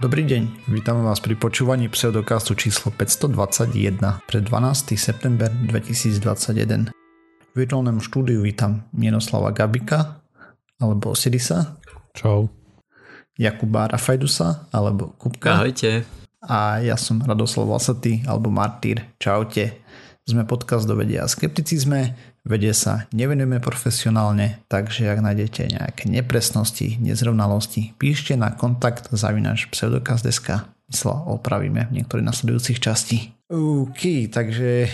Dobrý deň, vítame vás pri počúvaní pseudokastu číslo 521 pre 12. september 2021. V virtuálnom štúdiu vítam Mienoslava Gabika alebo Osirisa. Čau. Jakuba Rafajdusa alebo Kupka. Ahojte. A ja som Radoslav Lasatý alebo Martýr. Čaute. Sme podcast do vedia a skepticizme, vedie sa nevenujeme profesionálne, takže ak nájdete nejaké nepresnosti, nezrovnalosti, píšte na kontakt zavinač pseudokaz.sk mysla opravíme v niektorých nasledujúcich častí. OK, takže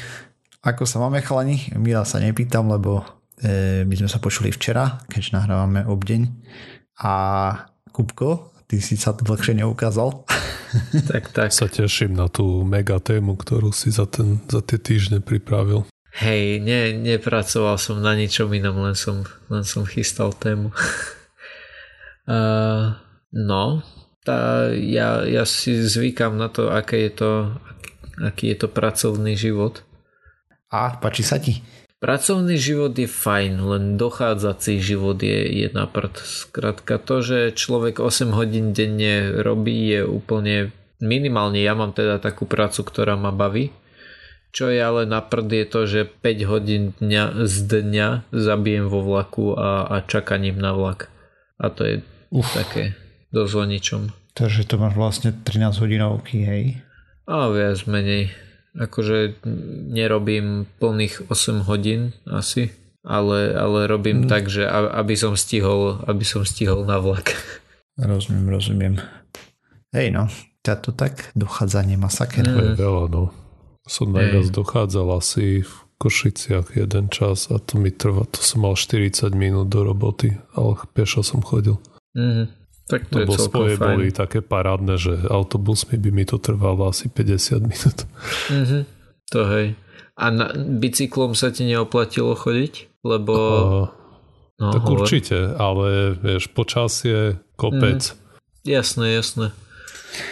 ako sa máme chalani? Mila sa nepýtam, lebo e, my sme sa počuli včera, keď nahrávame obdeň a Kupko, ty si sa tu dlhšie neukázal. Tak, tak. Sa teším na tú mega tému, ktorú si za, ten, za tie týždne pripravil. Hej, ne, nepracoval som na ničom inom, len som, len som chystal tému. uh, no, tá, ja, ja si zvykam na to, aké je to, aký je to pracovný život. A, páči sa ti? Pracovný život je fajn, len dochádzací život je jedna prd. Skrátka to, že človek 8 hodín denne robí je úplne minimálne. Ja mám teda takú prácu, ktorá ma baví. Čo je ale na prd je to, že 5 hodín dňa, z dňa zabijem vo vlaku a, a čakaním na vlak. A to je Uf. také dosť o ničom. Takže to máš vlastne 13 hodinovky, hej? A viac menej akože nerobím plných 8 hodín asi, ale, ale robím mm. tak, že aby som stihol, aby som stihol na vlak. Rozumiem, rozumiem. Hej no, ťa to tak dochádzanie masaker. Mm. Je veľa, no. Som najviac dochádzal asi v Košiciach jeden čas a to mi trvá, to som mal 40 minút do roboty, ale pešo som chodil. Mm. Tak to Lebo je svoje fajn. boli také parádne, že autobusmi by mi to trvalo asi 50 minút. Mm-hmm. To hej. A na bicyklom sa ti neoplatilo chodiť? Lebo... Uh, no, tak hovor. určite, ale vieš, počasie, kopec. Mm. Jasné, jasné.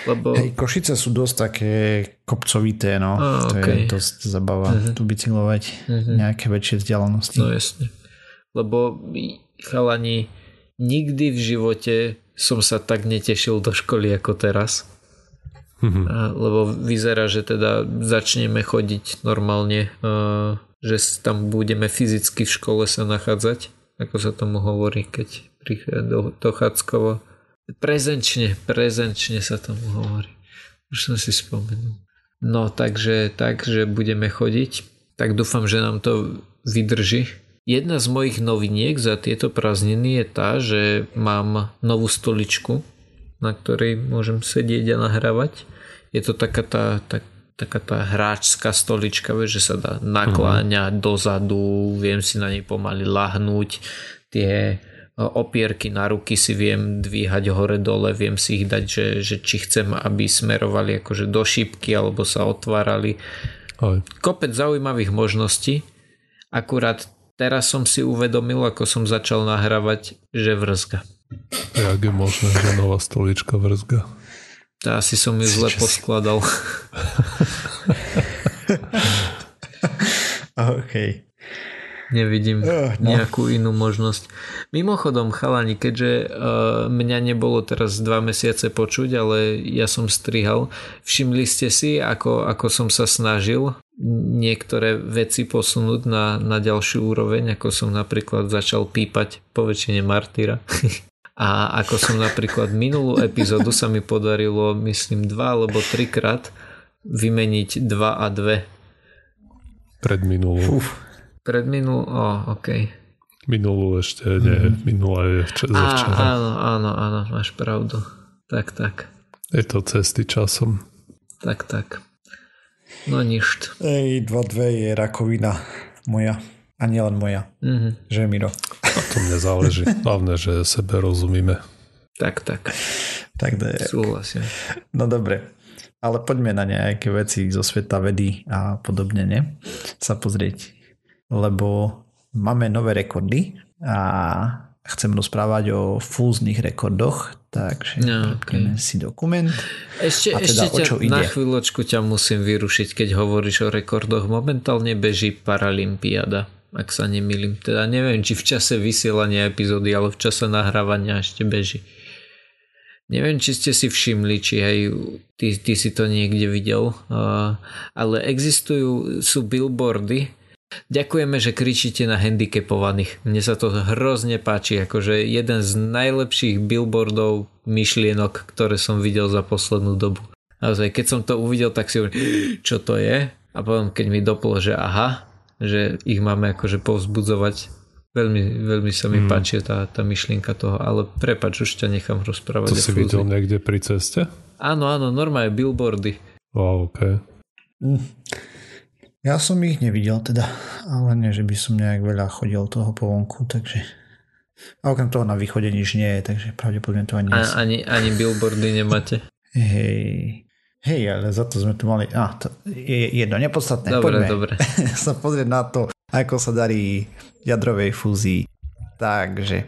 Lebo... Hej, Košice sú dosť také kopcovité, no. A, to okay. je dosť zabava Mhm. tu bicyklovať Mhm. nejaké väčšie vzdialenosti. No jasne. Lebo chalani, nikdy v živote som sa tak netešil do školy ako teraz. Mhm. A, lebo vyzerá, že teda začneme chodiť normálne, že tam budeme fyzicky v škole sa nachádzať, ako sa tomu hovorí, keď prichádza do, do Chackovo. Prezenčne, prezenčne sa tomu hovorí. Už som si spomenul. No takže, takže budeme chodiť. Tak dúfam, že nám to vydrží. Jedna z mojich noviniek za tieto prázdniny je tá, že mám novú stoličku, na ktorej môžem sedieť a nahrávať. Je to taká tá, tak, taká tá hráčská stolička, vieš, že sa dá nakláňať dozadu, viem si na nej pomaly lahnúť, tie o, opierky na ruky si viem dvíhať hore dole, viem si ich dať, že, že či chcem, aby smerovali akože do šípky alebo sa otvárali Aj. kopec zaujímavých možností. Akurát teraz som si uvedomil, ako som začal nahrávať, že vrzga. Jak je možné, že nová stolička vrzga? To asi som ju zle poskladal. OK. Nevidím Oh, no. nejakú inú možnosť. Mimochodom, chalani, keďže uh, mňa nebolo teraz dva mesiace počuť, ale ja som strihal, všimli ste si, ako, ako som sa snažil niektoré veci posunúť na, na ďalšiu úroveň, ako som napríklad začal pípať po väčšine Martyra. A ako som napríklad minulú epizódu sa mi podarilo, myslím, dva alebo trikrát vymeniť 2 a 2. Pred minulú. Uf. Pred minulú, oh, okej. Minulú ešte nie, minulá je včera. Á, včera. áno, áno, áno, máš pravdu. Tak, tak, Je to cesty časom. tak, tak. No ništ. Ej, 2-2 je rakovina moja. A nielen moja. Mhm. Že Miro. A to mne záleží. Hlavne, že sebe rozumíme. Tak, tak, Tak to je. súhlasím. No dobre. Ale poďme na nejaké veci zo sveta vedy a podobne, ne? Sa pozrieť. Lebo máme nové rekordy a chcem rozprávať o fúznych rekordoch, takže No, okay. si dokument. Ešte, A teda ešte ťa, na chvíľočku ťa musím vyrušiť, keď hovoríš o rekordoch. Momentálne beží Paralympiáda, ak sa nemýlim. Teda neviem, či v čase vysielania epizódy, ale v čase nahrávania ešte beží. Neviem, či ste si všimli, či aj ty, ty si to niekde videl, ale existujú, sú billboardy. Ďakujeme, že kričíte na handicapovaných. Mne sa to hrozne páči, akože jeden z najlepších billboardov myšlienok, ktoré som videl za poslednú dobu. Naozaj, keď som to uvidel, tak si hovorím, čo to je? A potom, keď mi doplo, že aha, že ich máme akože povzbudzovať Veľmi, veľmi sa mi hmm. páči tá, tá myšlienka toho, ale prepač, už ťa nechám rozprávať. To si videl niekde pri ceste? Áno, áno, normálne billboardy. Wow, ok. Hm. Ja som ich nevidel teda, ale nie, že by som nejak veľa chodil toho po vonku, takže... A okrem toho na východe nič nie je, takže pravdepodobne to ani... A, ani, ani billboardy nemáte? Hej, hej, ale za to sme tu mali... Ah, to je jedno, nepodstatné. Dobre, Poďme dobre. sa pozrieť na to, ako sa darí jadrovej fúzii. Takže...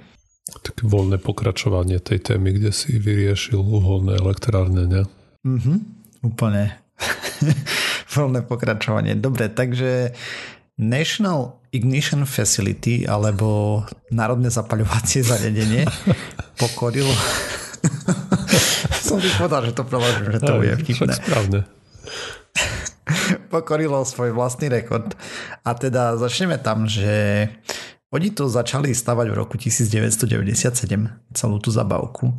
Také voľné pokračovanie tej témy, kde si vyriešil uholné elektrárne, ne? Mhm, úplne. voľné pokračovanie. Dobre, takže National Ignition Facility alebo Národné zapaľovacie zariadenie pokorilo som si povedal, že to preložím, že to bude vtipné. správne. pokorilo svoj vlastný rekord. A teda začneme tam, že oni to začali stavať v roku 1997, celú tú zabavku.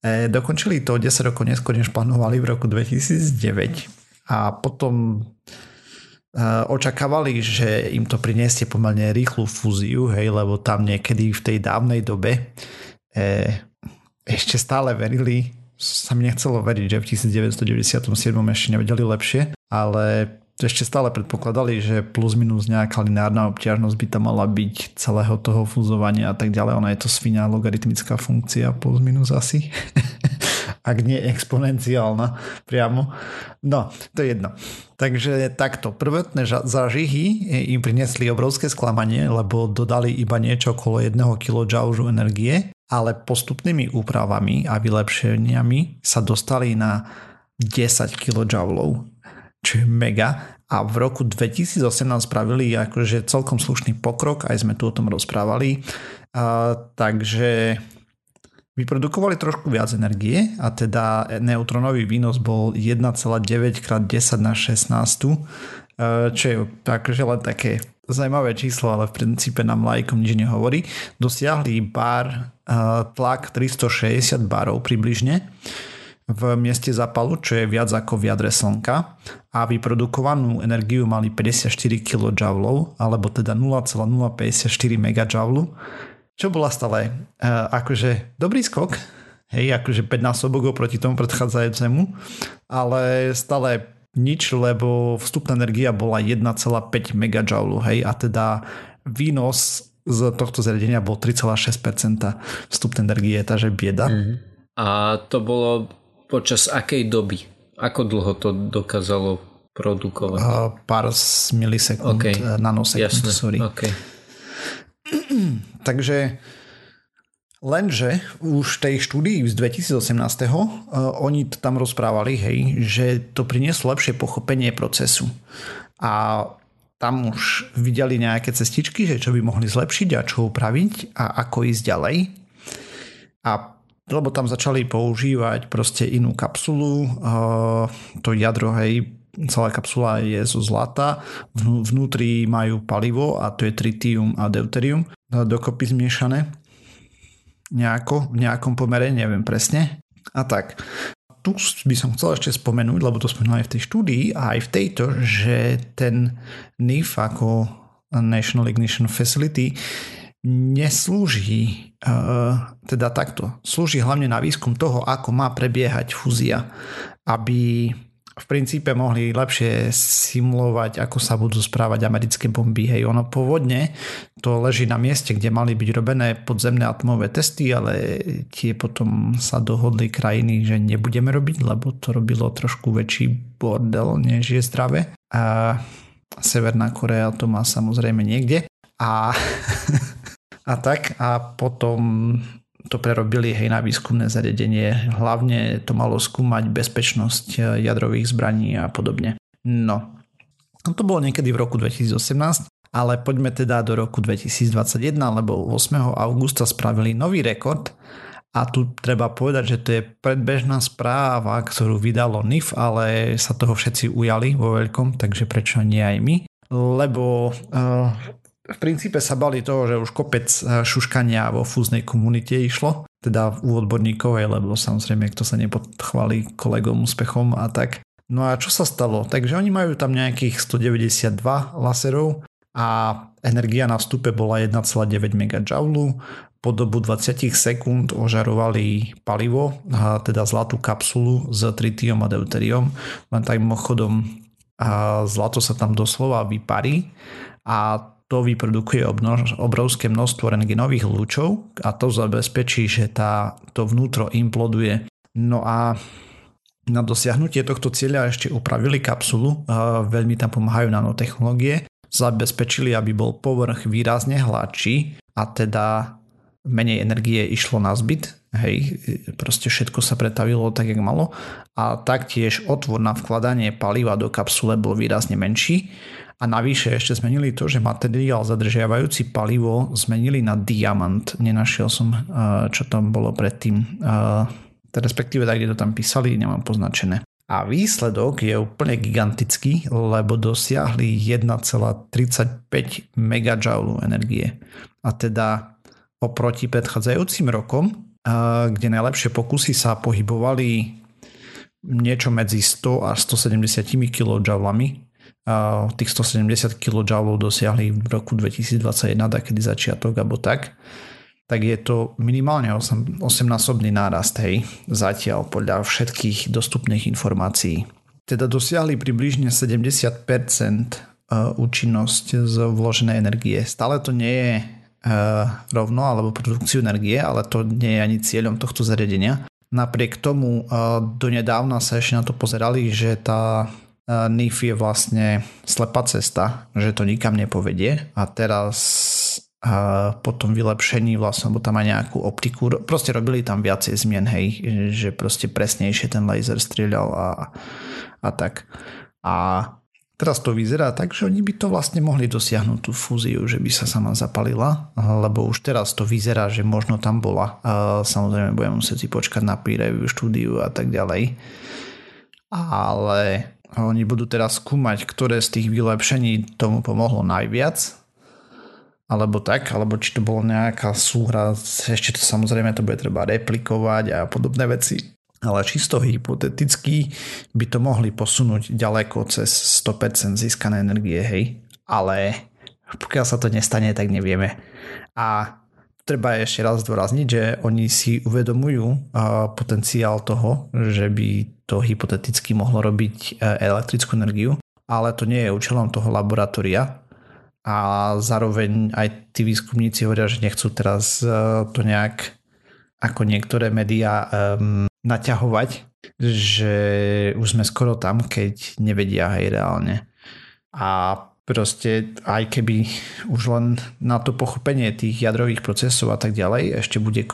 E, dokončili to 10 rokov neskôr, než plánovali v roku 2009. A potom e, očakávali, že im to priniesie pomerne rýchlu fúziu, hej, lebo tam niekedy v tej dávnej dobe e, ešte stále verili, sa mi nechcelo veriť, že v 1997 ešte nevedeli lepšie, ale ešte stále predpokladali, že plus minus nejaká lineárna obťažnosť by tam mala byť celého toho fúzovania a tak ďalej. Ona je to svinia logaritmická funkcia plus minus asi. Ak nie exponenciálna priamo. No, to je jedno. Takže takto. Prvotné zážihy im priniesli obrovské sklamanie, lebo dodali iba niečo okolo 1 kJ energie, ale postupnými úpravami a vylepšeniami sa dostali na 10 kJ čo je mega. A v roku 2018 spravili akože celkom slušný pokrok, aj sme tu o tom rozprávali. A, takže vyprodukovali trošku viac energie a teda neutronový výnos bol 1,9 x 10 na 16, čo je akože len také zaujímavé číslo, ale v princípe nám lajkom nič nehovorí. Dosiahli bar tlak 360 barov približne v mieste zápalu, čo je viac ako v jadre Slnka a vyprodukovanú energiu mali 54 kJ alebo teda 0,054 MJ čo bola stále uh, akože dobrý skok, hej, akože 5 násobok oproti tomu predchádzajúcemu, ale stále nič, lebo vstupná energia bola 1,5 MJ, hej, a teda výnos z tohto zariadenia bol 3,6% vstupnej energie, takže bieda. Mm. A to bolo Počas akej doby? Ako dlho to dokázalo produkovať? Uh, pár milisekúnd, okay. Eh, nanosekúnd, Jasne. sorry. Okay. Takže Lenže už v tej štúdii z 2018. Uh, oni tam rozprávali, hej, že to prinieslo lepšie pochopenie procesu. A tam už videli nejaké cestičky, že čo by mohli zlepšiť a čo upraviť a ako ísť ďalej. A lebo tam začali používať proste inú kapsulu, to jadro, hej, celá kapsula je zo zlata, vnútri majú palivo a to je tritium a deuterium, dokopy zmiešané nejako, v nejakom pomere, neviem presne. A tak, tu by som chcel ešte spomenúť, lebo to spomenul aj v tej štúdii a aj v tejto, že ten NIF ako National Ignition Facility neslúži uh, teda takto. Slúži hlavne na výskum toho, ako má prebiehať fúzia, aby v princípe mohli lepšie simulovať, ako sa budú správať americké bomby. Hej, ono pôvodne to leží na mieste, kde mali byť robené podzemné atomové testy, ale tie potom sa dohodli krajiny, že nebudeme robiť, lebo to robilo trošku väčší bordel, než je zdravé. A Severná Korea to má samozrejme niekde. A a tak a potom to prerobili hej na výskumné zariadenie. Hlavne to malo skúmať bezpečnosť eh, jadrových zbraní a podobne. No, to bolo niekedy v roku 2018, ale poďme teda do roku 2021, lebo 8. augusta spravili nový rekord A tu treba povedať, že to je predbežná správa, ktorú vydalo NIF, ale sa toho všetci ujali vo veľkom, takže prečo nie aj my? Lebo uh, v princípe sa bali toho, že už kopec eh, šuškania vo fúznej komunite išlo, teda u odborníkov, lebo samozrejme, kto sa nepodchváli kolegom úspechom a tak. No a čo sa stalo? Takže oni majú tam nejakých 192 laserov a energia na vstupe bola 1,9 MJ. Po dobu 20 sekúnd ožarovali palivo, a teda zlatú kapsulu s tritiom a deuteriom. Len tak mimochodom zlato sa tam doslova vyparí a to vyprodukuje obrovské množstvo rengenových lúčov a to zabezpečí, že tá, to vnútro imploduje. No a na dosiahnutie tohto cieľa ešte upravili kapsulu, veľmi tam pomáhajú nanotechnológie, zabezpečili, aby bol povrch výrazne hladší a teda menej energie išlo na zbyt, hej, proste všetko sa pretavilo tak, jak malo a taktiež otvor na vkladanie paliva do kapsule bol výrazne menší a navyše ešte zmenili to, že materiál zadržiavajúci palivo zmenili na diamant. Nenašiel som, eh, čo tam bolo predtým. Eh, respektíve tak, kde to tam písali, nemám poznačené. A výsledok je úplne gigantický, lebo dosiahli 1,35 MJ energie. A teda oproti predchádzajúcim rokom, kde najlepšie pokusy sa pohybovali niečo medzi 100 až 170 kJ tých 170 kJ dosiahli v roku 2021, takedy začiatok alebo tak, tak je to minimálne 8, 8-násobný nárast, hej, zatiaľ podľa všetkých dostupných informácií. Teda dosiahli približne 70% e, účinnosť z vloženej energie. Stále to nie je rovno alebo produkciu energie, ale to nie je ani cieľom tohto zariadenia. Napriek tomu e, donedávna sa ešte na to pozerali, že tá NIF je vlastne slepá cesta, že to nikam nepovedie a teraz a po tom vylepšení vlastne, lebo tam aj nejakú optiku, proste robili tam viacej zmien, hej, že proste presnejšie ten laser strieľal a, a tak. A teraz to vyzerá tak, že oni by to vlastne mohli dosiahnuť tú fúziu, že by sa sama zapalila, lebo už teraz to vyzerá, že možno tam bola. Samozrejme budem musieť si počkať na peer štúdiu a tak ďalej. Ale oni budú teraz skúmať, ktoré z tých vylepšení tomu pomohlo najviac, alebo tak, alebo či to bolo nejaká súhra, ešte to samozrejme to bude treba replikovať a podobné veci. Ale čisto hypoteticky by to mohli posunúť ďaleko cez 100% získané energie, hej. Ale pokiaľ sa to nestane, tak nevieme. A treba ešte raz zdôrazniť, že oni si uvedomujú potenciál toho, že by to hypoteticky mohlo robiť e, elektrickú energiu, ale to nie je účelom toho laboratória a zároveň aj tí výskumníci hovoria, že nechcú teraz e, to nejak ako niektoré médiá um, naťahovať, že už sme skoro tam, keď nevedia aj reálne. A proste aj keby už len na to pochopenie tých jadrových procesov a tak ďalej ešte bude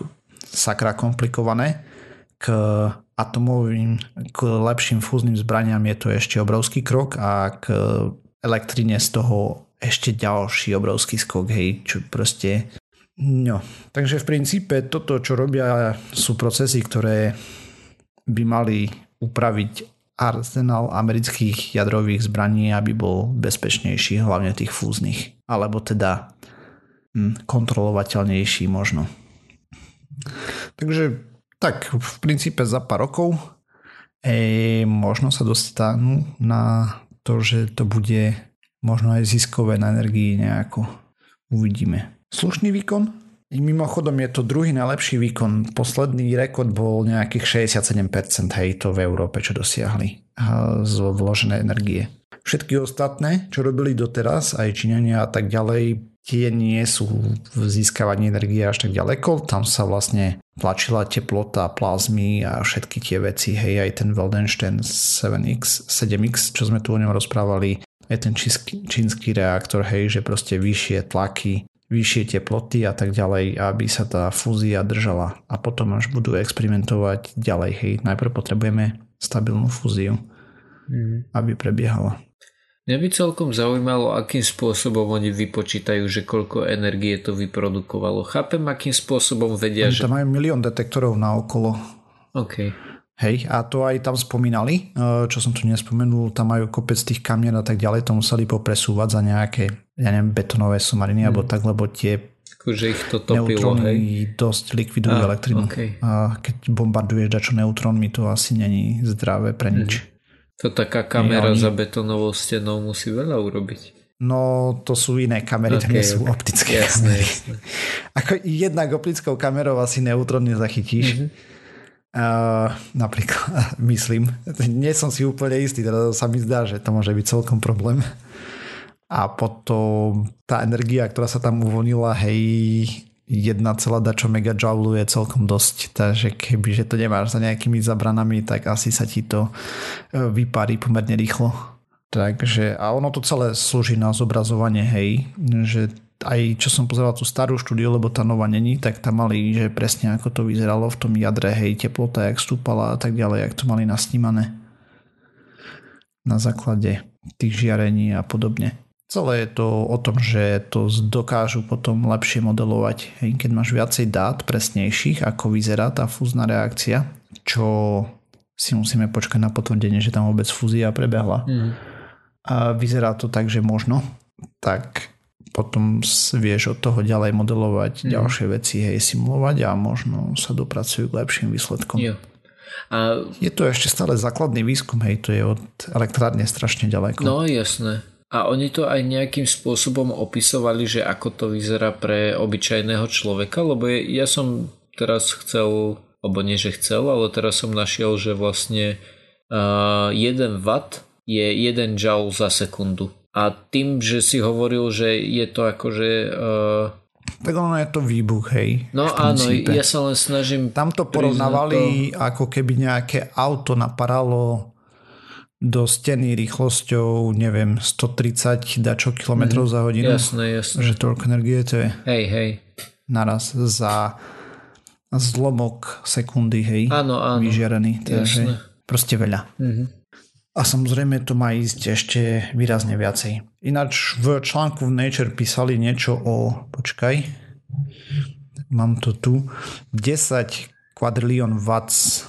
sakra komplikované, k atomovým, k lepším fúznym zbraniam je to ešte obrovský krok a k elektrine z toho ešte ďalší obrovský skok, hej, čo proste No, takže v princípe toto, čo robia, sú procesy, ktoré by mali upraviť arzenál amerických jadrových zbraní, aby bol bezpečnejší, hlavne tých fúznych. Alebo teda hm, kontrolovateľnejší možno. Takže tak v princípe za pár rokov e, možno sa dostanú na to, že to bude možno aj ziskové na energii nejako. Uvidíme. Slušný výkon? Mimochodom je to druhý najlepší výkon. Posledný rekord bol nejakých 67% hej, to v Európe, čo dosiahli z vloženej energie. Všetky ostatné, čo robili doteraz, aj Číňania a tak ďalej, tie nie sú v získavaní energie až tak ďaleko. Tam sa vlastne tlačila teplota, plazmy a všetky tie veci. Hej, aj ten Weldenstein 7X, 7X, čo sme tu o ňom rozprávali, aj ten čínsky, čínsky reaktor, hej, že proste vyššie tlaky, vyššie teploty a tak ďalej, aby sa tá fúzia držala. A potom až budú experimentovať ďalej. Hej, najprv potrebujeme stabilnú fúziu, mm. aby prebiehala. Mňa by celkom zaujímalo, akým spôsobom oni vypočítajú, že koľko energie to vyprodukovalo. Chápem, akým spôsobom vedia, oni že... Tam majú milión detektorov na okolo. OK. Hej, a to aj tam spomínali, eh, čo som tu nespomenul, tam majú kopec tých kamien a tak ďalej, to museli popresúvať za nejaké, ja neviem, betonové sumariny hmm. alebo tak, lebo tie akože ich to topilo, hej? dosť likvidujú ah, elektrinu. Okay. A keď bombarduješ dačo neutrónmi, to asi není zdravé pre nič. Hmm. To taká kamera oni... za betonovou stenou musí veľa urobiť. No, to sú iné kamery, okay, to nie sú optické jasné, kamery. Jasné. Ako jednak optickou kamerou asi neutrón nezachytíš. Mm-hmm. Uh, napríklad, myslím, nie som si úplne istý, teda sa mi zdá, že to môže byť celkom problém. A potom tá energia, ktorá sa tam uvoľnila, hej, 1, dačo megajoule je celkom dosť, takže kebyže to nemáš za nejakými zabranami, tak asi sa ti to e, vyparí pomerne rýchlo. Takže, a ono to celé slúži na zobrazovanie, hej, že aj čo som pozeral tú starú štúdiu, lebo tá nová není, tak tam mali, že presne ako to vyzeralo v tom jadre, hej, teplota, jak stúpala a tak ďalej, jak to mali nasnímané na základe tých žiarení a podobne. Celé je to o tom, že to dokážu potom lepšie modelovať. Keď máš viacej dát presnejších, ako vyzerá tá fúzna reakcia, čo si musíme počkať na potvrdenie, že tam vôbec fúzia prebehla. Mm. A vyzerá to tak, že možno, tak potom vieš od toho ďalej modelovať mm. ďalšie veci, hej, simulovať a možno sa dopracujú k lepším výsledkom. Jo. A... Je to ešte stále základný výskum, hej, to je od elektrárne strašne ďaleko. No jasné. A oni to aj nejakým spôsobom opisovali, že ako to vyzerá pre obyčajného človeka, lebo ja som teraz chcel, alebo nie že chcel, ale teraz som našiel, že vlastne uh, 1 W je 1 joule za sekundu. A tým, že si hovoril, že je to akože... Uh, tak ono je to výbuch, hej. No áno, ja sa len snažím... Tam to porovnávali to... ako keby nejaké auto naparalo do steny rýchlosťou, neviem, 130 dačo kilometrov mm, za hodinu. Jasné, jasné. Že toľko energie to je. Hej, hej. Naraz za zlomok sekundy, hej. Áno, áno. Vyžiarený. Takže proste veľa. Mm-hmm. A samozrejme to má ísť ešte výrazne viacej. Ináč v článku v Nature písali niečo o, počkaj, mám to tu, 10 kvadrilión watts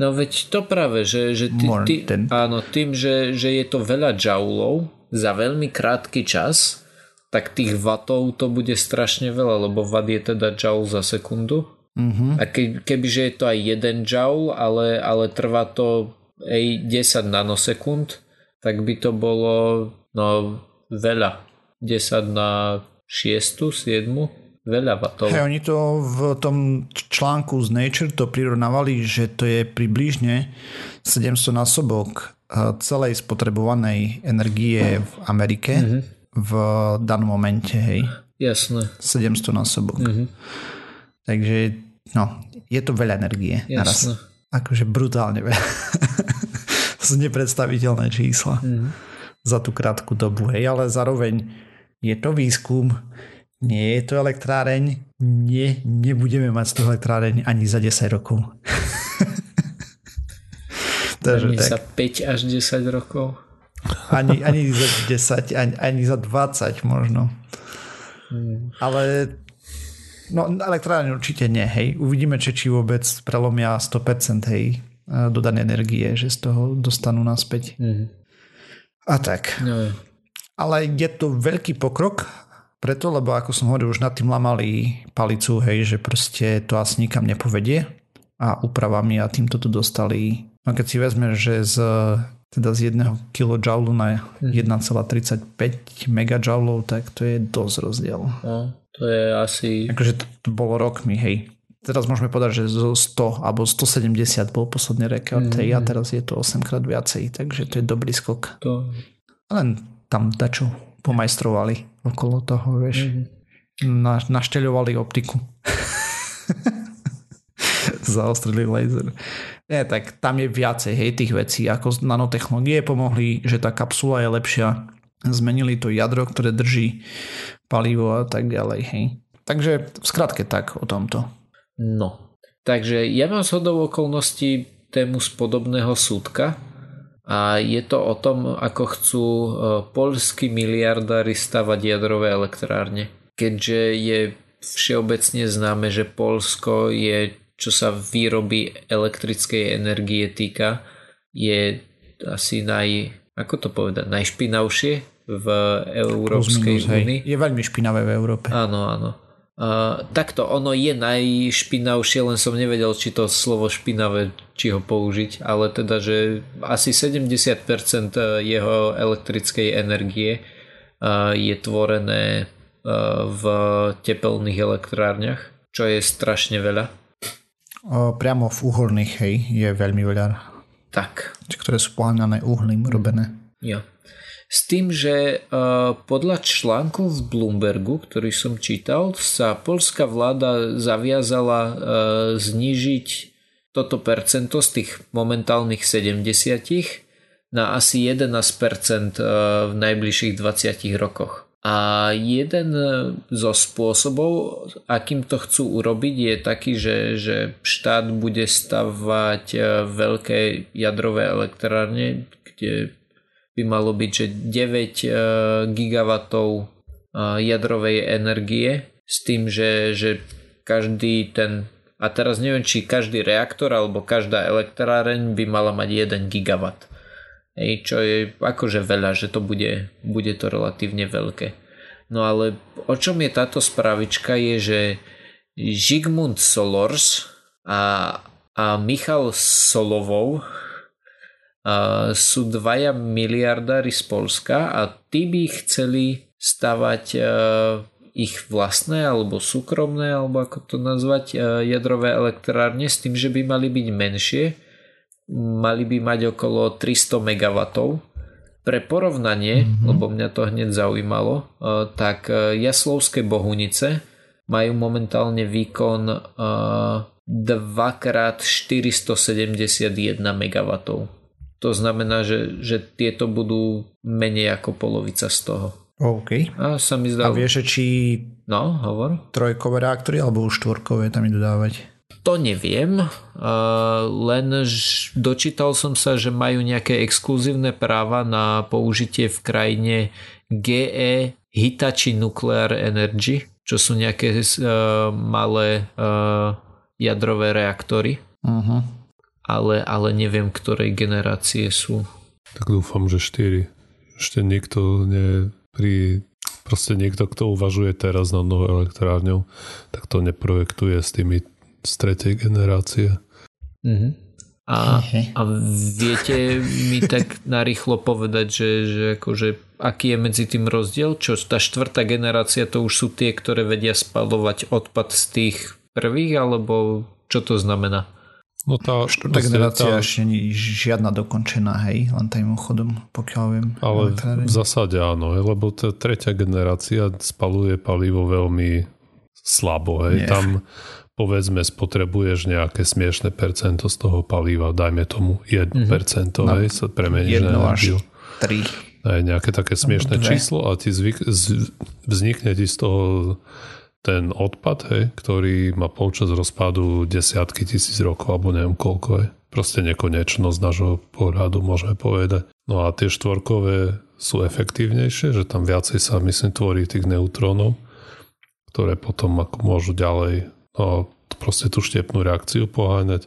No veď to práve, že, že ty, ty, áno, tým, že, že je to veľa joulov za veľmi krátky čas, tak tých vatov to bude strašne veľa, lebo watt je teda joule za sekundu. Mm-hmm. A ke, kebyže je to aj 1 joule, ale, ale trvá to aj 10 nanosekúnd, tak by to bolo no, veľa. 10 na 6, 7 veľa vatov. Hey, oni to v tom článku z Nature to prirovnávali, že to je približne 700 násobok eh, celej spotrebovanej energie v Amerike mm-hmm. v danom momente, hej. Jasné. 700 násobok. Mm-hmm. Takže, no, je to veľa energie Jasné. naraz. Akože brutálne veľa. to sú nepredstaviteľné čísla mm-hmm. za tú krátku dobu, hej, ale zároveň je to výskum, nie je to elektráreň, nie, nebudeme mať z toho elektráreň ani za 10 rokov. Takže ani tak. za 5 až 10 rokov? Ani, ani za 10, ani, ani za 20 možno. Hmm. Ale no, elektráreň určite nie, hej. Uvidíme, či, či vôbec prelomia 100% hej, dodané energie, že z toho dostanú naspäť. Hmm. A tak. No. Ale je to veľký pokrok preto, lebo ako som hovoril, už nad tým lamali palicu, hej, že proste to asi nikam nepovedie a úpravami a týmto to dostali. A keď si vezme, že z, teda z 1 kJ na 1,35 mhm. MJ, tak to je dosť rozdiel. No, to je asi... Akože to, to bolo rokmi, hej. Teraz môžeme povedať, že zo 100 alebo 170 bol posledný rekord mm-hmm. a teraz je to 8 krát viacej, takže to je dobrý skok. To... Len tam dačo pomajstrovali okolo toho, vieš. Mm-hmm. Na, našteľovali optiku. Zaostrili laser. Nie, tak tam je viacej hej, tých vecí, ako nanotechnológie pomohli, že tá kapsula je lepšia. Zmenili to jadro, ktoré drží palivo a tak ďalej. Hej. Takže v skratke tak o tomto. No, takže ja mám z hodou okolností tému z podobného súdka, A je to o tom, ako chcú polskí miliardári stavať jadrové elektrárne. Keďže je všeobecne známe, že Polsko je, čo sa výroby elektrickej energie týka, je asi naj, ako to povedať, najšpinavšie v Európskej únii. Je veľmi špinavé v Európe. Áno, áno. Uh, takto ono je najšpinavšie, len som nevedel, či to slovo špinavé, či ho použiť, ale teda, že asi 70% jeho elektrickej energie uh, je tvorené uh, v tepelných elektrárniach, čo je strašne veľa. O, priamo v uholných, hej, je veľmi veľa. Tak. Ktoré sú poháňané uhlím robené. Jo. S tým, že uh, podľa článku v Bloombergu, ktorý som čítal, sa polská vláda zaviazala uh, znížiť toto percento z tých momentálnych 70 na asi 11% uh, v najbližších 20 rokoch. A jeden zo spôsobov, akým to chcú urobiť, je taký, že, že štát bude stavať veľké jadrové elektrárne, kde by malo byť, že 9 e, gigawatov e, jadrovej energie s tým, že, že každý ten a teraz neviem, či každý reaktor alebo každá elektráreň by mala mať 1 gigawatt. Ej, čo je akože veľa, že to bude, bude to relatívne veľké. No ale o čom je táto spravička je, že Žigmund Solors a, a Michal Solovov sú dvaja miliardári z Polska a tí by chceli stavať e, ich vlastné alebo súkromné, alebo ako to nazvať, e, jadrové elektrárne s tým, že by mali byť menšie, mali by mať okolo 300 MW. Pre porovnanie, mm-hmm. lebo mňa to hneď zaujímalo, tak Jaslovské Bohunice majú momentálne výkon 2x471 MW. To znamená, že, že tieto budú menej ako polovica z toho. OK. A sa mi zdá... A vieš, či no, hovor? trojkové reaktory alebo už štvorkové tam idú dávať? To neviem, len dočítal som sa, že majú nejaké exkluzívne práva na použitie v krajine GE Hitachi Nuclear Energy, čo sú nejaké uh, malé uh, jadrové reaktory. Uh-huh ale, ale neviem, ktorej generácie sú. Tak dúfam, že 4. Ešte niekto ne, pri proste niekto, kto uvažuje teraz na novou elektrárňou, tak to neprojektuje s tými z tretej generácie. Mm-hmm. A, a viete mi tak narýchlo povedať, že, že akože, aký je medzi tým rozdiel? Čo tá štvrtá generácia to už sú tie, ktoré vedia spalovať odpad z tých prvých, alebo čo to znamená? No tá, Štvrtá generácia tá... ešte nie žiadna dokončená, hej, len tým chodom, pokiaľ viem. Ale v zásade áno, lebo tá tretia generácia spaluje palivo veľmi slabo, hej. Nie. Tam povedzme spotrebuješ nejaké smiešné percento z toho paliva, dajme tomu 1%, mm-hmm. no, hej, sa premeníš na energiu. 3. Aj nejaké také smiešné číslo a ti zvyk, z, vznikne ti z toho ten odpad, hej, ktorý má počas rozpadu desiatky tisíc rokov, alebo neviem koľko je. Proste nekonečno z nášho pohľadu môžeme povedať. No a tie štvorkové sú efektívnejšie, že tam viacej sa myslím tvorí tých neutrónov, ktoré potom ako môžu ďalej no, proste tú štiepnú reakciu poháňať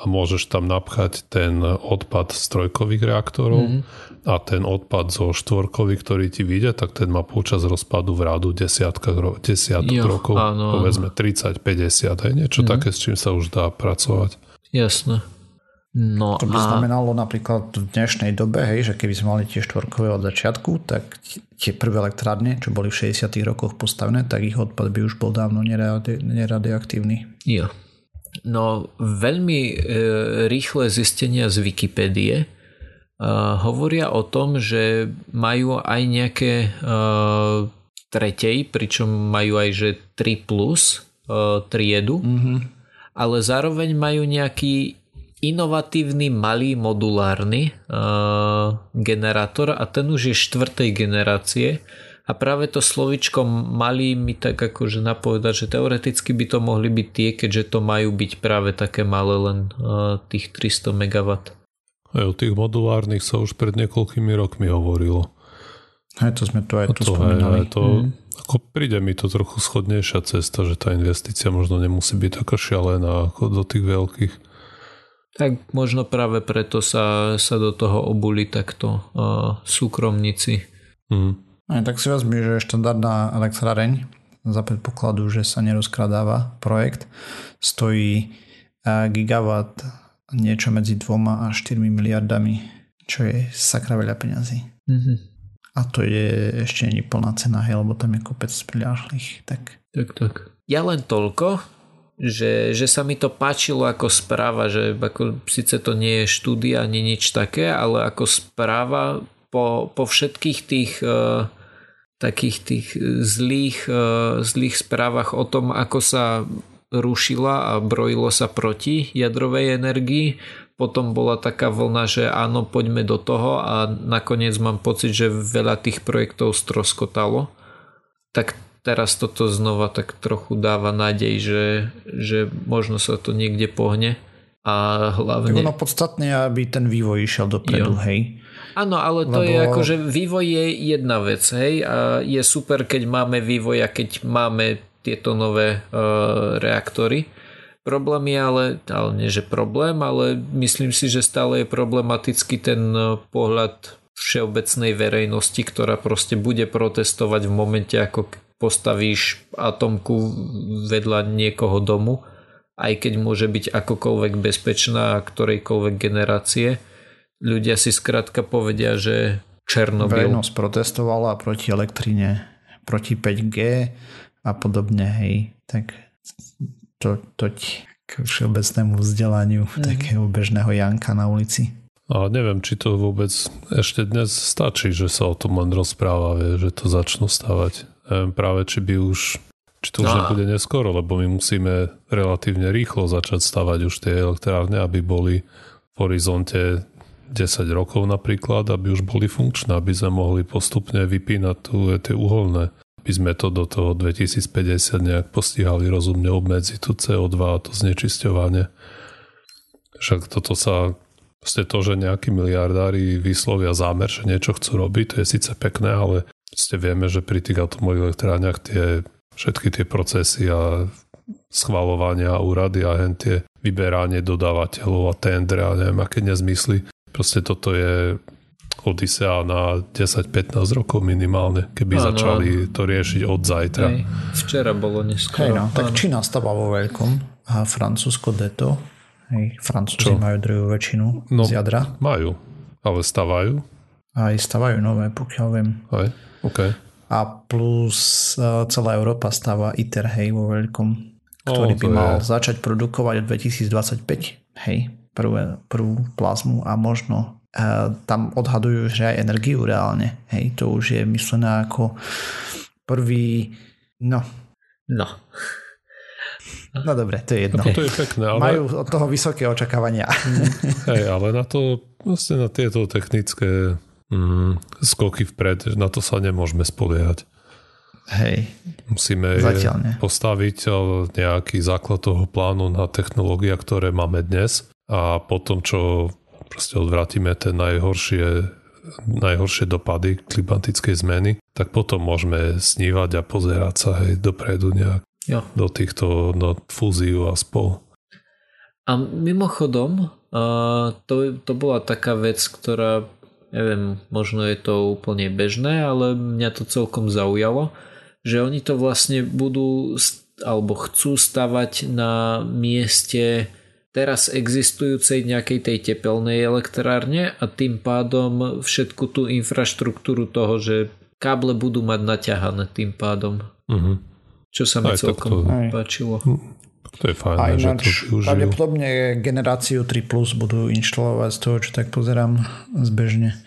a môžeš tam napchať ten odpad z trojkových reaktorov mm-hmm. a ten odpad zo štvorkových, ktorý ti vyjde, tak ten má počas rozpadu v rádu desiatka, desiatok jo, rokov, áno, povedzme 30-50, aj niečo mm-hmm. také, s čím sa už dá pracovať. Jasné. No to by a... znamenalo napríklad v dnešnej dobe, hej, že keby sme mali tie štvorkové od začiatku, tak tie prvé elektrárne, čo boli v 60 rokoch postavené, tak ich odpad by už bol dávno neradioaktívny. Jo. No veľmi e, rýchle zistenia z Wikipédie e, hovoria o tom, že majú aj nejaké e, tretej, pričom majú aj že 3 plus e, triedu, mm-hmm. ale zároveň majú nejaký inovatívny malý modulárny e, generátor a ten už je štvrtej generácie a práve to slovičko malý mi tak akože napovedať, že teoreticky by to mohli byť tie, keďže to majú byť práve také malé len uh, tých 300 MW. Aj o tých modulárnych sa už pred niekoľkými rokmi hovorilo. Aj to sme tu aj tu to, spomínali. Aj, to, mm. ako príde mi to trochu schodnejšia cesta, že tá investícia možno nemusí byť taká šialená ako do tých veľkých. Tak možno práve preto sa, sa do toho obuli takto uh, súkromníci. Mm. Aj tak si vezmi, že štandardná elektráreň za predpokladu, že sa nerozkradáva projekt, stojí gigawatt niečo medzi dvoma a 4 miliardami, čo je sakra veľa peňazí. Mm-hmm. A to je ešte nie plná cena, hej, lebo tam je kopec priľahlých. Tak. tak, tak. Ja len toľko, že, že sa mi to páčilo ako správa, že ako, síce to nie je štúdia ani nič také, ale ako správa po, po všetkých tých uh, takých tých zlých, uh, zlých správach o tom, ako sa rušila a brojilo sa proti jadrovej energii. Potom bola taká vlna, že áno, poďme do toho a nakoniec mám pocit, že veľa tých projektov stroskotalo. Tak teraz toto znova tak trochu dáva nádej, že, že možno sa to niekde pohne. A hlavne... Tak ono podstatné, aby ten vývoj išiel dopredu, jo. hej. Áno, ale to Lebo... je ako, že vývoj je jedna vec, hej, a je super, keď máme vývoj a keď máme tieto nové uh, reaktory. Problém je ale, ale nie že problém, ale myslím si, že stále je problematický ten e, pohľad všeobecnej verejnosti, ktorá proste bude protestovať v momente, ako postavíš atomku vedľa niekoho domu, aj keď môže byť akokoľvek bezpečná a ktorejkoľvek generácie. Ľudia si skrátka povedia, že Černobyl... Verejnosť protestovala proti elektrine, proti 5G, a podobne, hej, tak to, toť k všeobecnému vzdelaniu mm. takého bežného Janka na ulici. A neviem, či to vôbec ešte dnes stačí, že sa o tom len rozpráva, vie, že to začnú stavať. Neviem práve, či by už či to už no. nebude neskoro, lebo my musíme relatívne rýchlo začať stavať už tie elektrárne, aby boli v horizonte 10 rokov napríklad, aby už boli funkčné, aby sme mohli postupne vypínať tu, tie uholné by sme to do toho 2050 nejak postihali rozumne obmedziť tu CO2 a to znečisťovanie. Však toto sa Proste to, že nejakí miliardári vyslovia zámer, že niečo chcú robiť, to je síce pekné, ale ste vieme, že pri tých atomových elektrániach tie, všetky tie procesy a schvalovania a úrady a hen tie vyberanie dodávateľov a tendre a neviem aké nezmysly. Proste toto je Odisea na 10-15 rokov minimálne, keby ano. začali to riešiť od zajtra. Hej. Včera bolo neskoro. Hej, no, tak Čína stáva vo veľkom a Francúzsko deto. Hej, Francúzi Čo? majú druhú väčšinu no, z jadra. Majú, ale stavajú. Aj stavajú nové, pokiaľ viem. Hej, okay. A plus e, celá Európa stáva ITER, hej, vo veľkom, ktorý oh, by mal je. začať produkovať od 2025, hej, prvú, prvú plazmu a možno tam odhadujú, že aj energiu reálne. Hej, to už je myslené ako prvý, no. No. No dobre, to je jedno. Okay. To je pekné, ale... Majú od toho vysoké očakávania. Hej, ale na to, vlastne na tieto technické mm, skoky vpred, na to sa nemôžeme spoliehať. Hej. Musíme postaviť nejaký základ toho plánu na technológia, ktoré máme dnes a potom, čo proste odvrátime tie najhoršie, najhoršie dopady klimatickej zmeny, tak potom môžeme snívať a pozerať sa aj dopredu nejak jo. do týchto do fúziu a spol. A mimochodom, uh, to, to bola taká vec, ktorá, neviem, možno je to úplne bežné, ale mňa to celkom zaujalo, že oni to vlastne budú alebo chcú stavať na mieste teraz existujúcej nejakej tej tepelnej elektrárne a tým pádom všetku tú infraštruktúru toho, že káble budú mať naťahané tým pádom. Uh-huh. Čo sa mi Aj celkom to... páčilo. Hm, to je fajn, Aj že to využijú. Pravdepodobne generáciu 3 Plus budú inštalovať z toho, čo tak pozerám zbežne,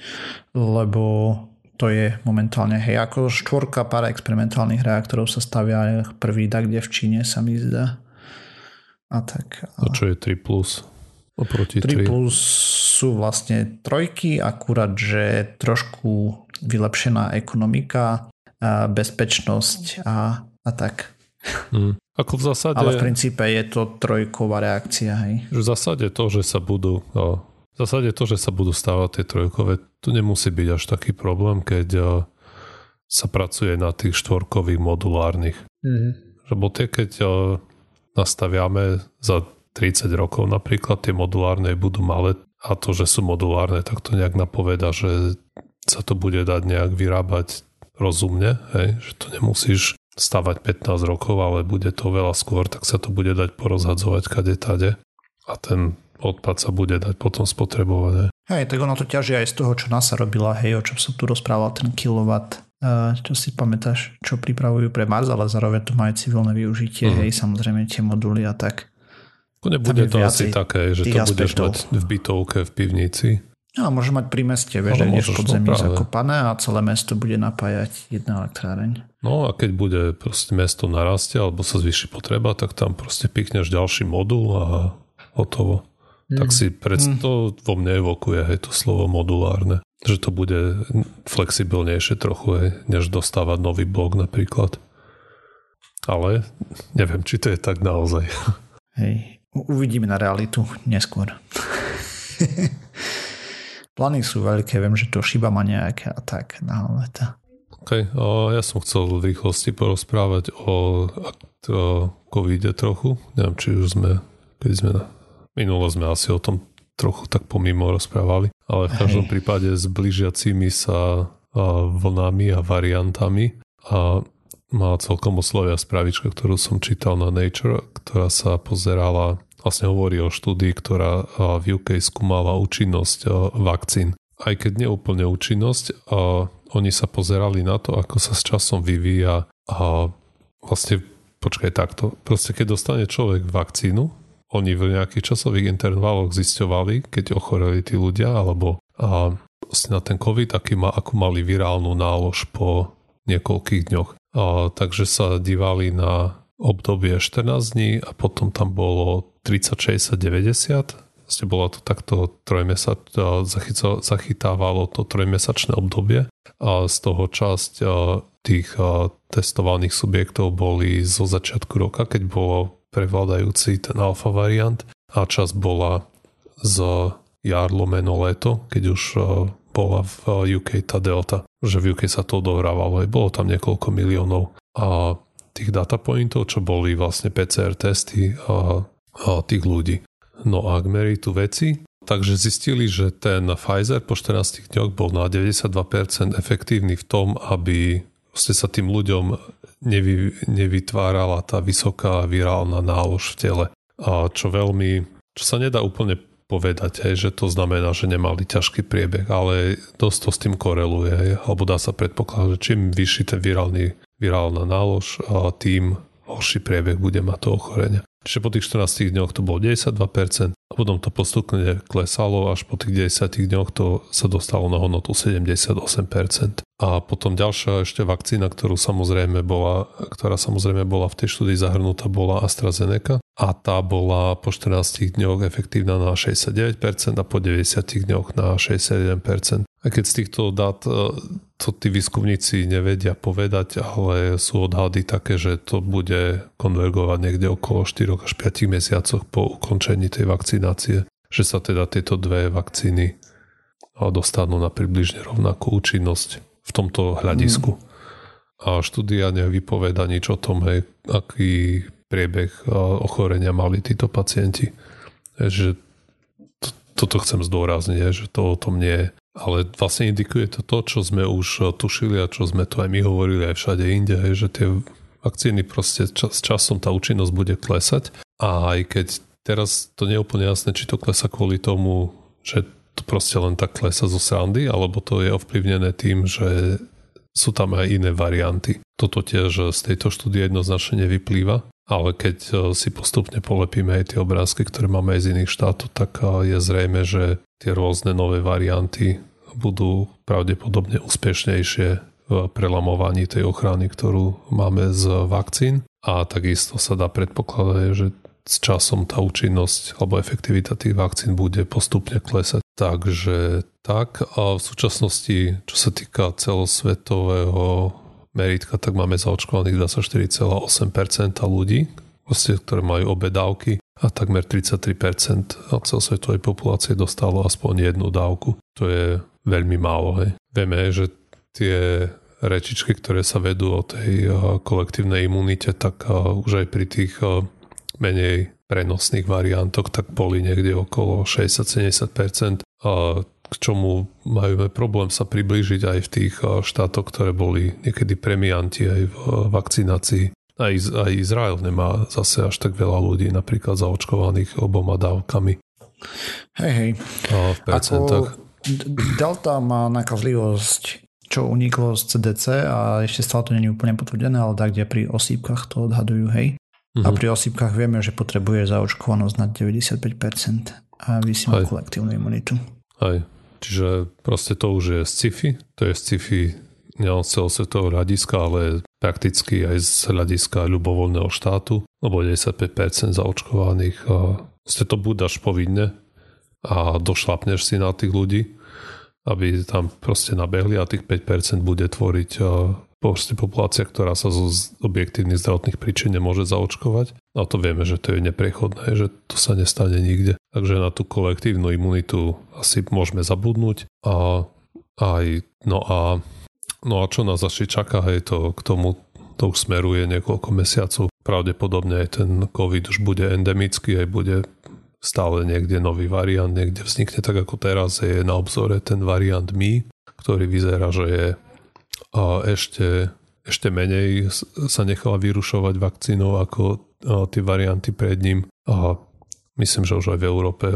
lebo to je momentálne, hej, ako štvorka pár experimentálnych reaktorov sa stavia prvý tak, kde v Číne sa mi zdá a tak. A čo je 3 plus? Oproti 3, 3 plus sú vlastne trojky, akurát, že trošku vylepšená ekonomika, a bezpečnosť a, a tak. Hmm. Ako v zásade... Ale v princípe je to trojková reakcia. Hej. V zásade to, že sa budú no, V zásade to, že sa budú stávať tie trojkové, tu nemusí byť až taký problém, keď uh, sa pracuje na tých štvorkových modulárnych. Mm-hmm. Lebo tie, keď uh, nastaviame za 30 rokov napríklad, tie modulárne budú malé a to, že sú modulárne, tak to nejak napoveda, že sa to bude dať nejak vyrábať rozumne, hej? že to nemusíš stavať 15 rokov, ale bude to veľa skôr, tak sa to bude dať porozhadzovať kade tade a ten odpad sa bude dať potom spotrebovať. Hej, tak ono to ťaží aj z toho, čo NASA robila, hej, o čom som tu rozprával, ten kilowatt, čo si pamätáš, čo pripravujú pre Mars, ale zároveň to majú civilné využitie, uh-huh. hej, samozrejme tie moduly a tak. Nebude to asi také, že to budeš mať v bytovke, v pivnici. No, môže mať pri meste, vieš, že ideš pod zemi zakopané a celé mesto bude napájať jedna elektráreň. No a keď bude proste mesto narastie alebo sa zvýši potreba, tak tam proste pikneš ďalší modul a hotovo. Mm. Tak si predstav, mm. to vo mne evokuje hej, to slovo modulárne. Že to bude flexibilnejšie trochu, hej, než dostávať nový blok napríklad. Ale neviem, či to je tak naozaj. Hej, uvidíme na realitu neskôr. Plány sú veľké, viem, že to šiba má nejaké a tak na leta. OK, o, ja som chcel v rýchlosti porozprávať o, o covide trochu. Neviem, či už sme, keď sme na... Minulo sme asi o tom trochu tak pomimo rozprávali, ale v každom Hej. prípade s blížiacimi sa vlnami a variantami a má celkom oslovia spravička, ktorú som čítal na Nature, ktorá sa pozerala vlastne hovorí o štúdii, ktorá v UK skúmala účinnosť vakcín. Aj keď neúplne účinnosť, oni sa pozerali na to, ako sa s časom vyvíja a vlastne počkaj takto, proste keď dostane človek vakcínu, oni v nejakých časových intervaloch zisťovali, keď ochoreli tí ľudia, alebo a na ten COVID, aký ma, akú mali virálnu nálož po niekoľkých dňoch. A, takže sa dívali na obdobie 14 dní a potom tam bolo 30, 60, 90. Vlastne bolo to takto trojmesač, zachytávalo to trojmesačné obdobie a z toho časť tých testovaných subjektov boli zo začiatku roka, keď bolo prevládajúci ten alfa variant a časť bola z jar lomeno leto, keď už bola v UK tá delta, že v UK sa to odohrávalo, aj bolo tam niekoľko miliónov a tých data pointov, čo boli vlastne PCR testy a, a tých ľudí. No a k meritu veci, takže zistili, že ten Pfizer po 14 dňoch bol na 92% efektívny v tom, aby vlastne sa tým ľuďom nevy, nevytvárala tá vysoká virálna nálož v tele. A čo veľmi, čo sa nedá úplne povedať, hej, že to znamená, že nemali ťažký priebeh, ale dosť to s tým koreluje, hej, alebo dá sa predpokladať, že čím vyšší ten virálny virálna nálož a tým horší priebeh bude mať to ochorenie. Čiže po tých 14 dňoch to bolo 92% a potom to postupne klesalo, až po tých 10 dňoch to sa dostalo na hodnotu 78%. A potom ďalšia ešte vakcína, ktorú samozrejme bola, ktorá samozrejme bola v tej štúdii zahrnutá, bola AstraZeneca a tá bola po 14 dňoch efektívna na 69% a po 90 dňoch na 61%. A keď z týchto dát to tí výskumníci nevedia povedať, ale sú odhady také, že to bude konvergovať niekde okolo 4 až 5 mesiacoch po ukončení tej vakcinácie, že sa teda tieto dve vakcíny dostanú na približne rovnakú účinnosť v tomto hľadisku. Mm. A štúdia nevypoveda nič o tom, hej, aký priebeh ochorenia mali títo pacienti. Že to, toto chcem zdôrazniť, že to o tom nie je ale vlastne indikuje to to, čo sme už eh, tušili a čo sme tu aj my hovorili aj všade inde, že tie vakcíny proste čas, časom tá účinnosť bude klesať a aj keď teraz to nie je úplne jasné, či to klesa kvôli tomu, že to proste len tak klesa zo srandy, alebo to je ovplyvnené tým, že sú tam aj iné varianty. Toto tiež z tejto štúdie jednoznačne nevyplýva, ale keď eh, si postupne polepíme aj tie obrázky, ktoré máme aj z iných štátov, tak eh, je zrejme, že tie rôzne nové varianty budú pravdepodobne úspešnejšie v prelamovaní tej ochrany, ktorú máme z vakcín. A takisto sa dá predpokladať, že s časom tá účinnosť alebo efektivita tých vakcín bude postupne klesať. Takže tak a v súčasnosti, čo sa týka celosvetového meritka, tak máme zaočkovaných 24,8% ľudí, ktoré majú obe dávky a takmer 33% celosvetovej populácie dostalo aspoň jednu dávku. To je veľmi málo. Hej. Vieme, že tie rečičky, ktoré sa vedú o tej kolektívnej imunite, tak už aj pri tých menej prenosných variantoch, tak boli niekde okolo 60-70%, k čomu majú problém sa priblížiť aj v tých štátoch, ktoré boli niekedy premianti aj v vakcinácii. Aj, aj Izrael nemá zase až tak veľa ľudí napríklad zaočkovaných oboma dávkami. Hej, hej. A v percentách. Delta má nakazlivosť čo uniklo z CDC a ešte stále to nie je úplne potvrdené, ale tak, kde pri osýpkach to odhadujú, hej. Uh-huh. A mhm. pri osýpkach vieme, že potrebuje zaočkovanosť na 95% a vy si má kolektívnu imunitu. Aj. Čiže proste to už je sci-fi, to je sci-fi nielen z celosvetového hľadiska, ale prakticky aj z hľadiska ľubovoľného štátu, lebo 95% zaočkovaných ste to budáš povinne a došlapneš si na tých ľudí aby tam proste nabehli a tých 5% bude tvoriť proste populácia, ktorá sa zo objektívnych zdravotných príčin nemôže zaočkovať. A to vieme, že to je neprechodné, že to sa nestane nikde. Takže na tú kolektívnu imunitu asi môžeme zabudnúť. A aj, no a, no a čo nás ešte čaká, hej, to k tomu to už smeruje niekoľko mesiacov. Pravdepodobne aj ten COVID už bude endemický, aj bude stále niekde nový variant, niekde vznikne tak ako teraz je na obzore ten variant Mi, ktorý vyzerá, že je ešte, ešte menej sa nechala vyrušovať vakcínou ako tie varianty pred ním a myslím, že už aj v Európe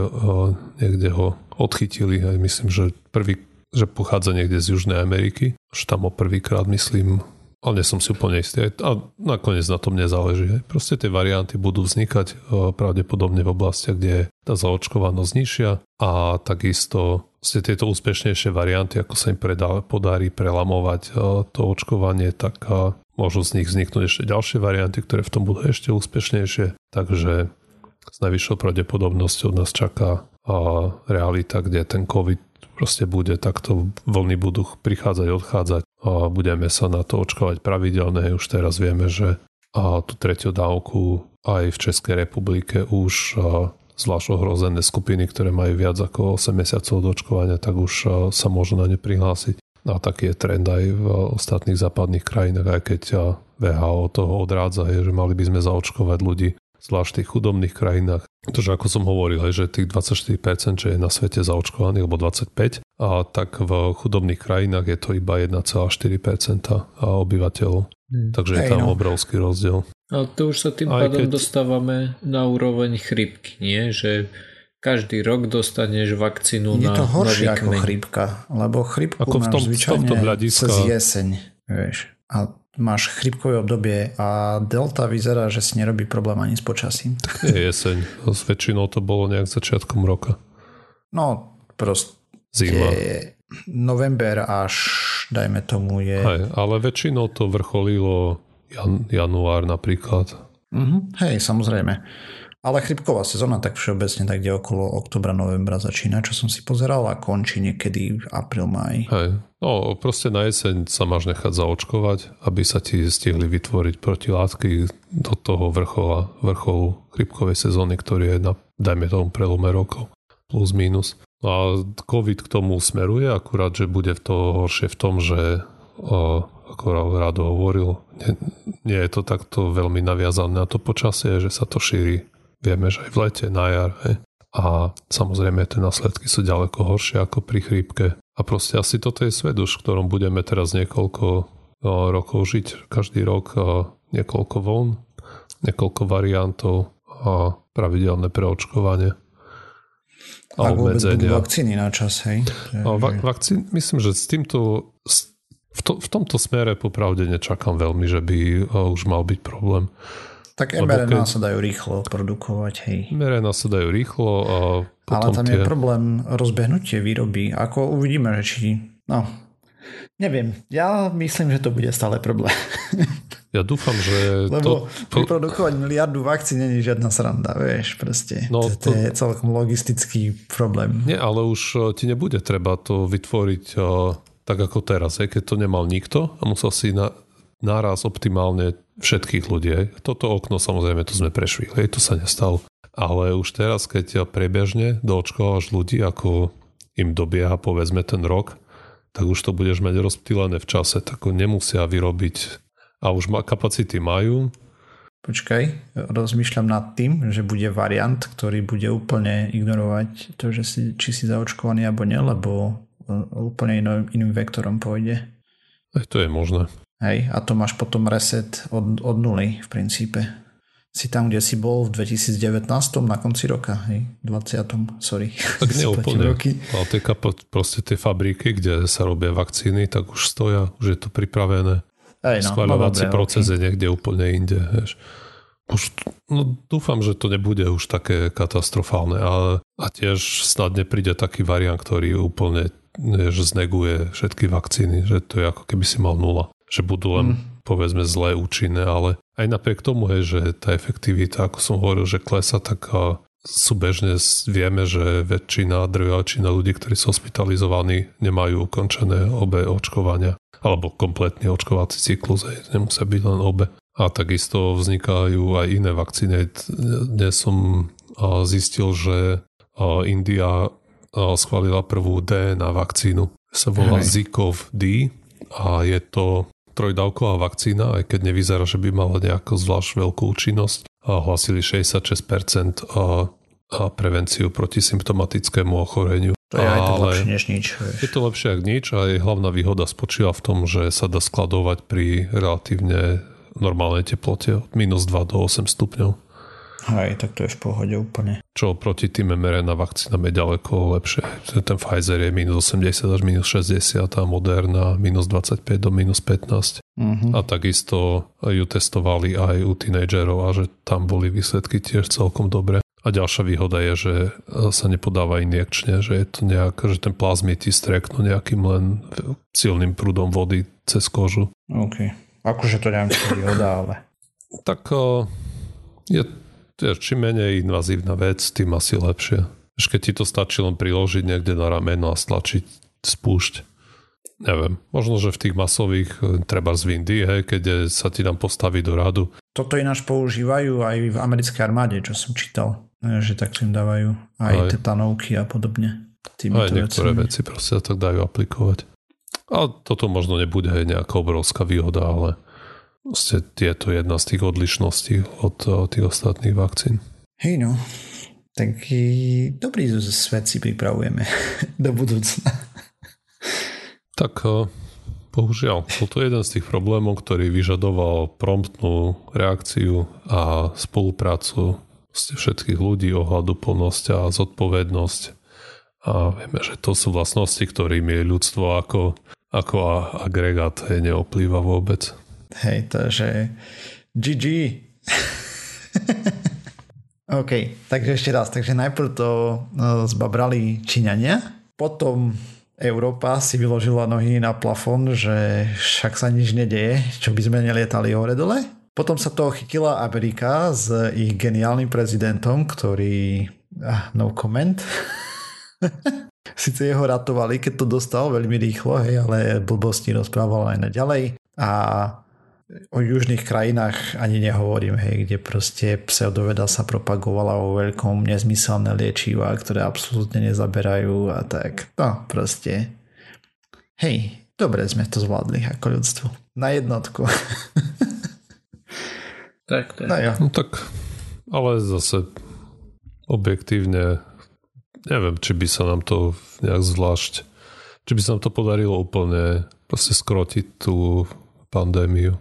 niekde ho odchytili aj myslím, že prvý že pochádza niekde z Južnej Ameriky, že tam o prvýkrát myslím ale nie som si úplne istý. A nakoniec na tom nezáleží. Proste tie varianty budú vznikať e, pravdepodobne v oblastiach, kde je tá zaočkovanosť nižšia a takisto ste tieto úspešnejšie varianty, ako sa im predá, podarí prelamovať e, to očkovanie, tak e, môžu z nich vzniknúť ešte ďalšie varianty, ktoré v tom budú ešte úspešnejšie. Takže s najvyššou pravdepodobnosťou nás čaká realita, kde ten COVID proste bude takto, vlny budú prichádzať, odchádzať a budeme sa na to očkovať pravidelne. Už teraz vieme, že a tú tretiu dávku aj v Českej republike už zvlášť ohrozené skupiny, ktoré majú viac ako 8 mesiacov do očkovania, tak už sa môžu na ne prihlásiť. A taký je trend aj v ostatných západných krajinách, aj keď VHO toho odrádza, je, že mali by sme zaočkovať ľudí zvlášť v tých chudobných krajinách. Pretože ako som hovoril, že tých 24%, čo je na svete zaočkovaných, alebo 25%, a tak v chudobných krajinách je to iba 1,4% obyvateľov. Hmm. Takže je tam no. obrovský rozdiel. A to už sa tým Aj pádom keď... dostávame na úroveň chrypky, nie? Že každý rok dostaneš vakcínu je na Je to horšie ako chrypka, lebo chrypku ako v tom, máš zvyčajne hľadiska... cez jeseň. Vieš. A máš chrypkové obdobie a delta vyzerá, že si nerobí problém ani s počasím. Je jeseň. S väčšinou to bolo nejak začiatkom roka. No, proste Zima. november až, dajme tomu, je... Hej, ale väčšinou to vrcholilo jan, január napríklad. Mhm, hej, samozrejme. Ale chrypková sezóna tak všeobecne tak kde okolo oktobra, novembra začína, čo som si pozeral a končí niekedy v apríl, maj. Hej. No proste na jeseň sa máš nechať zaočkovať, aby sa ti stihli vytvoriť protilátky do toho vrchola, vrcholu chrypkovej sezóny, ktorý je na, dajme tomu, prelome rokov. Plus, minus. No a COVID k tomu smeruje, akurát, že bude to horšie v tom, že ako Rado hovoril, nie, nie je to takto veľmi naviazané na to počasie, že sa to šíri Vieme, že aj v lete, na jar. Hej. A samozrejme tie následky sú ďaleko horšie ako pri chrípke. A proste asi toto je svet už, v ktorom budeme teraz niekoľko o, rokov žiť. Každý rok niekoľko vln, niekoľko variantov a pravidelné preočkovanie. A Ak obmedzenia. vakcíny na čas, hej? A va- vakcín, myslím, že s týmto v, to, v tomto smere popravde nečakám veľmi, že by už mal byť problém. Tak mRNA keď... sa dajú rýchlo produkovať, hej. mRNA sa dajú rýchlo a potom Ale tam tie... je problém rozbehnutie výroby. Ako uvidíme, že či... No, neviem. Ja myslím, že to bude stále problém. Ja dúfam, že... Lebo to, vyprodukovať miliardu vakcín není žiadna sranda, vieš, proste. No, to, to, je celkom logistický problém. Nie, ale už e, ti nebude treba to vytvoriť uh, tak ako teraz, keď to nemal nikto a musel si na, naraz optimálne všetkých ľudí. Toto okno samozrejme tu sme prešli, hej, to sa nestalo. ale už teraz, keď prebežne doočkováš ľudí, ako im dobieha povedzme ten rok, tak už to budeš mať rozptýlené v čase, tak nemusia vyrobiť a už ma, kapacity majú. Počkaj, rozmýšľam nad tým, že bude variant, ktorý bude úplne ignorovať to, že si, či si zaočkovaný alebo nie, lebo úplne iným, iným vektorom pôjde. Aj to je možné. Hej, a to máš potom reset od, od nuly v princípe. Si tam, kde si bol v 2019 na konci roka, hej, 20. sorry. Tak neúplne, ale tie, proste tie fabriky, kde sa robia vakcíny, tak už stoja, už je to pripravené. Hej, no, Schváľovací no, proces okay. je niekde úplne inde. Hej. Už, no, dúfam, že to nebude už také katastrofálne, ale a tiež snad nepríde taký variant, ktorý úplne že zneguje všetky vakcíny, že to je ako keby si mal nula že budú len mm. povedzme zlé účinné, ale aj napriek tomu je, že tá efektivita, ako som hovoril, že klesa, tak súbežne vieme, že väčšina, drvia väčšina ľudí, ktorí sú hospitalizovaní, nemajú ukončené obe očkovania alebo kompletný očkovací cyklus, nemusia byť len obe. A takisto vznikajú aj iné vakcíny. Dnes som zistil, že India schválila prvú DNA vakcínu. Sa volá Zikov D a je to trojdávková vakcína, aj keď nevyzerá, že by mala nejakú zvlášť veľkú účinnosť. Hlasili 66% a, a prevenciu proti symptomatickému ochoreniu. To je aj to lepšie než nič. Vieš. Je to lepšie ako nič a jej hlavná výhoda spočíva v tom, že sa dá skladovať pri relatívne normálnej teplote od minus 2 do 8 stupňov. Hej, tak to je v pohode úplne. Čo proti tým mRNA vakcínam je ďaleko lepšie. Ten Pfizer je minus 80 až minus 60 a Moderna minus 25 do minus 15. Uh-huh. Mhm. A takisto ju testovali aj u tínejdžerov a že tam boli výsledky tiež celkom dobré. A ďalšia výhoda je, že sa nepodáva injekčne, že je to nejak, že ten plazmy ti streknú nejakým len silným prúdom vody cez kožu. OK. Akože to neviem, čo výhoda, ale... Tak je čím menej invazívna vec, tým asi lepšie. Až keď ti to stačí len priložiť niekde na rameno a stlačiť spúšť. Neviem, možno, že v tých masových, treba z Vindy, hej, keď sa ti tam postaví do radu. Toto ináč používajú aj v americkej armáde, čo som čítal, že takto im dávajú aj, aj. tetanovky a podobne. Aj niektoré vecami. veci proste tak dajú aplikovať. A toto možno nebude aj nejaká obrovská výhoda, ale Vlastne je to jedna z tých odlišností od, od tých ostatných vakcín. Hej no, taký dobrý svet si pripravujeme do budúcna. Tak eh, bohužiaľ, bol to jeden z tých problémov, ktorý vyžadoval promptnú reakciu a spoluprácu všetkých ľudí, ohľadu plnosť a zodpovednosť. A vieme, že to sú vlastnosti, ktorými je ľudstvo ako, ako agregát neoplýva vôbec. Hej, to že GG. OK, takže ešte raz. Takže najprv to no, zbabrali Číňania, potom Európa si vyložila nohy na plafón, že však sa nič nedeje, čo by sme nelietali hore dole. Potom sa toho chytila Amerika s ich geniálnym prezidentom, ktorý... Ah, no comment. Sice jeho ratovali, keď to dostal veľmi rýchlo, hej, ale blbosti rozprával aj naďalej. A o južných krajinách ani nehovorím, hej, kde proste pseudoveda sa propagovala vo veľkom nezmyselné liečiva, ktoré absolútne nezaberajú a tak. No, proste. Hej, dobre sme to zvládli ako ľudstvo. Na jednotku. tak, tak. No, ja. no tak, ale zase objektívne neviem, či by sa nám to nejak zvlášť či by sa nám to podarilo úplne proste skrotiť tú pandémiu.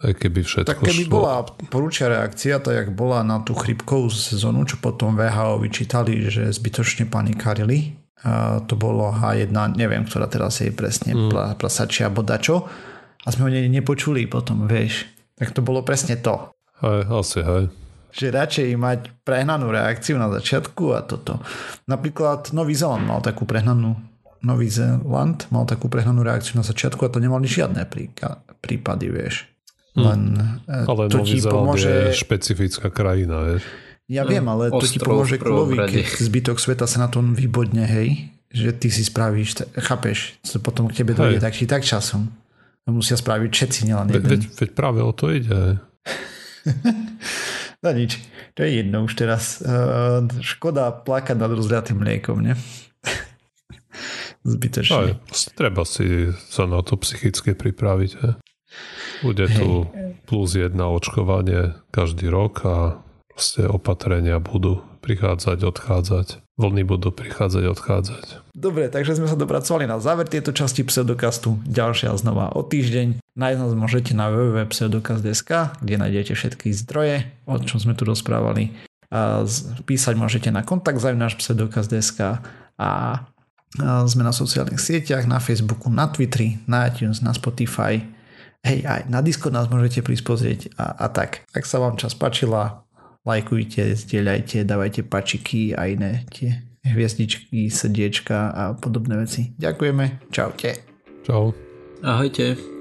Aj keby všetko Tak keby šlo. bola porúčia reakcia, tak jak bola na tú chrypkovú sezónu, čo potom VHO vyčítali, že zbytočne panikárili. A to bolo H1, neviem, ktorá teraz je presne mm. prasačia alebo dačo. A sme ho ne, nepočuli potom, vieš. Tak to bolo presne to. Hej, asi hej. Že radšej mať prehnanú reakciu na začiatku a toto. Napríklad Nový Zeland mal takú prehnanú Nový Zeland mal takú prehnanú reakciu na začiatku a to nemali žiadne prípady, vieš. Hm. Len hmm. ale to ti pomôže... je špecifická krajina, vieš. Ja viem, ale to ti pomôže klovi, keď zbytok sveta sa na tom vybodne, hej, že ty si spravíš, chápeš, to potom k tebe dojde tak či tak časom. Musia spraviť všetci, nielen jeden. Veď, veď práve o to ide. No nič, to je jedno už teraz. Uh, škoda plakať nad rozliatým mliekom, ne? Zbytočne. No, treba si sa na to psychicky pripraviť. He. Bude Hej. tu plus jedna očkovanie každý rok a proste opatrenia budú prichádzať, odchádzať. Vlny budú prichádzať, odchádzať. Dobre, takže sme sa dopracovali na záver tejto časti pseudokastu. Ďalšia znova o týždeň. Nájsť nás môžete na www.pseudokast.sk, kde nájdete všetky zdroje, o čom sme tu rozprávali. A písať môžete na kontakt náš pseudokast.sk a sme na sociálnych sieťach, na Facebooku, na Twitteri, na iTunes, na Spotify. Hej, aj na Discord nás môžete prísť pozrieť a, a tak. Ak sa vám čas páčila, lajkujte, zdieľajte, dávajte pačiky a iné tie hviezdičky, srdiečka a podobné veci. Ďakujeme, čaute. Čau. Ahojte.